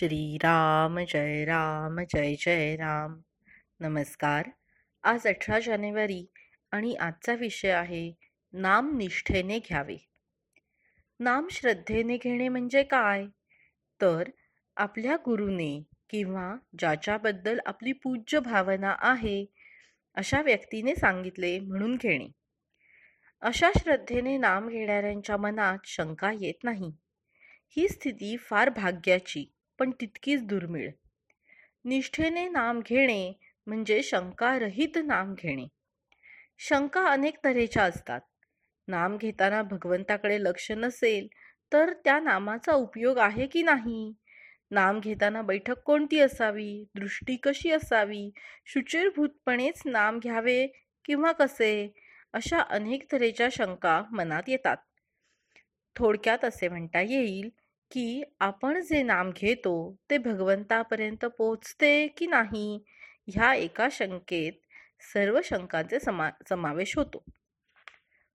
श्रीराम जय राम जय जय राम. नमस्कार. आज अठरा जानेवारी आणि आजचा विषय आहे नाम निष्ठेने घ्यावे. नाम श्रद्धेने घेणे म्हणजे काय? तर आपल्या गुरुने किंवा ज्याच्याबद्दल आपली पूज्य भावना आहे अशा व्यक्तीने सांगितले म्हणून घेणे. अशा श्रद्धेने नाम घेणाऱ्यांच्या मनात शंका येत नाही. ही स्थिती फार भाग्याची पण तितकीच दुर्मिळ. निष्ठेने नाम घेणे म्हणजे शंकारहित नाम घेणे. शंका अनेक तऱ्हेच्या असतात. नाम घेताना भगवंताकडे लक्ष नसेल तर त्या नामाचा उपयोग आहे की नाही? नाम घेताना बैठक कोणती असावी? दृष्टी कशी असावी? शुचिरभूतपणेच नाम घ्यावे किंवा कसे? अशा अनेक तऱ्हेच्या शंका मनात येतात. थोडक्यात असे म्हणता येईल की आपण जे नाम घेतो ते भगवंतापर्यंत पोचते की नाही? ह्या एका शंकेत सर्व शंकांचे समा समावेश होतो.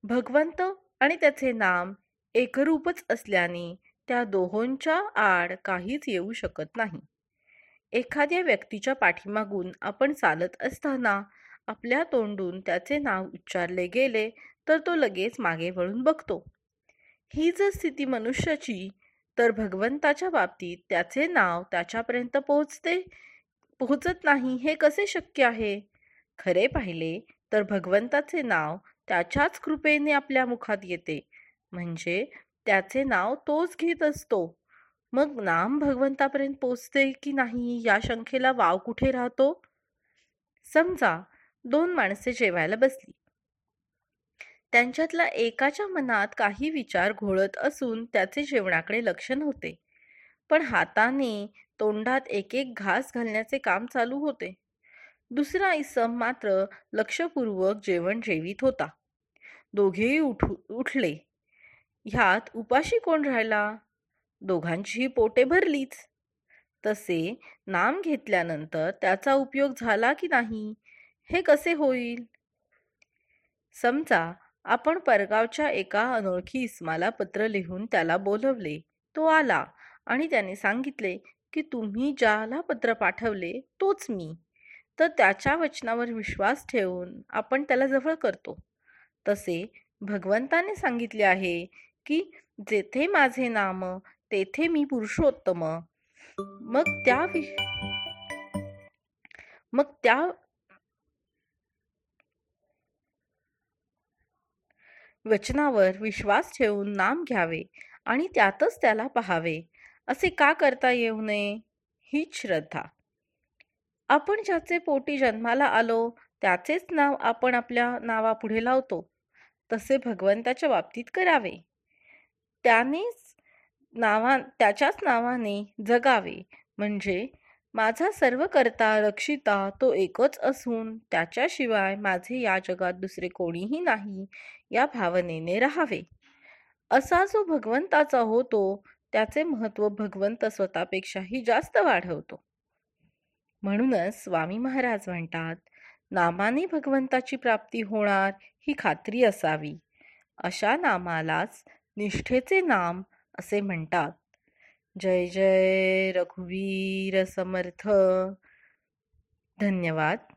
भगवंत आणि त्याचे नाम एकरूपच असल्याने त्या दोहोंच्या आड काहीच येऊ शकत नाही. एखाद्या व्यक्तीच्या पाठीमागून आपण चालत असताना आपल्या तोंडून त्याचे नाव उच्चारले गेले तर तो लगेच मागे वळून बघतो. ही जर स्थिती मनुष्याची तर भगवंताच्या बाबतीत त्याचे नाव त्याच्यापर्यंत पोहोचते? पोहोचत नाही हे कसे शक्य आहे? खरे पाहिले तर भगवंताचे नाव त्याच्याच कृपेने आपल्या मुखात येते. म्हणजे त्याचे नाव तोच घेत असतो. मग नाम भगवंतापर्यंत पोचते की नाही या शंखेला वाव कुठे राहतो? समजा दोन माणसे जेवायला बसली. त्यांच्यातल्या एकाच्या मनात काही विचार घोळत असून त्याचे जेवणाकडे लक्ष नव्हते. पण हाताने तोंडात एक एक घास घालण्याचे काम चालू होते. दुसरा इसम मात्र लक्षपूर्वक जेवण जेवीत होता. दोघेही उठ उठले. ह्यात उपाशी कोण राहिला? दोघांचीही पोटे भरलीच. तसे नाम घेतल्यानंतर त्याचा उपयोग झाला की नाही? हे कसे होईल? समजा आपण परगावच्या एका अनोळखी इस्माला पत्र लिहून त्याला बोलवले. तो आला आणि त्याने सांगितले की तुम्ही ज्याला पत्र पाठवले तोच मी. तर त्याच्या वचनावर विश्वास ठेवून आपण त्याला जवळ करतो. तसे भगवंताने सांगितले आहे की जेथे माझे नाम तेथे मी पुरुषोत्तम. मग त्या मग त्या वचनावर विश्वास ठेवून नाम घ्यावे आणि त्यातच त्याला पहावे. असे का करता येऊ नये? हीच श्रद्धा. आपण ज्याचे पोटी जन्माला आलो त्याचेच नाव आपण आपल्या नावापुढे लावतो. तसे भगवंताच्या बाबतीत करावे. त्यानेच नावा त्याच्याच नावाने जगावे. म्हणजे माझा सर्व करता रक्षिता तो एकच असून त्याच्याशिवाय माझे या जगात दुसरे कोणीही नाही या भावनेने राहावे. असा जो भगवंताचा होतो त्याचे महत्त्व भगवंत स्वतःपेक्षाही जास्त वाढवतो. म्हणूनच स्वामी महाराज म्हणतात नामाने भगवंताची प्राप्ती होणार ही खात्री असावी. अशा नामालाच निष्ठेचे नाम असे म्हणतात. जय जय रघुवीर समर्थ. धन्यवाद.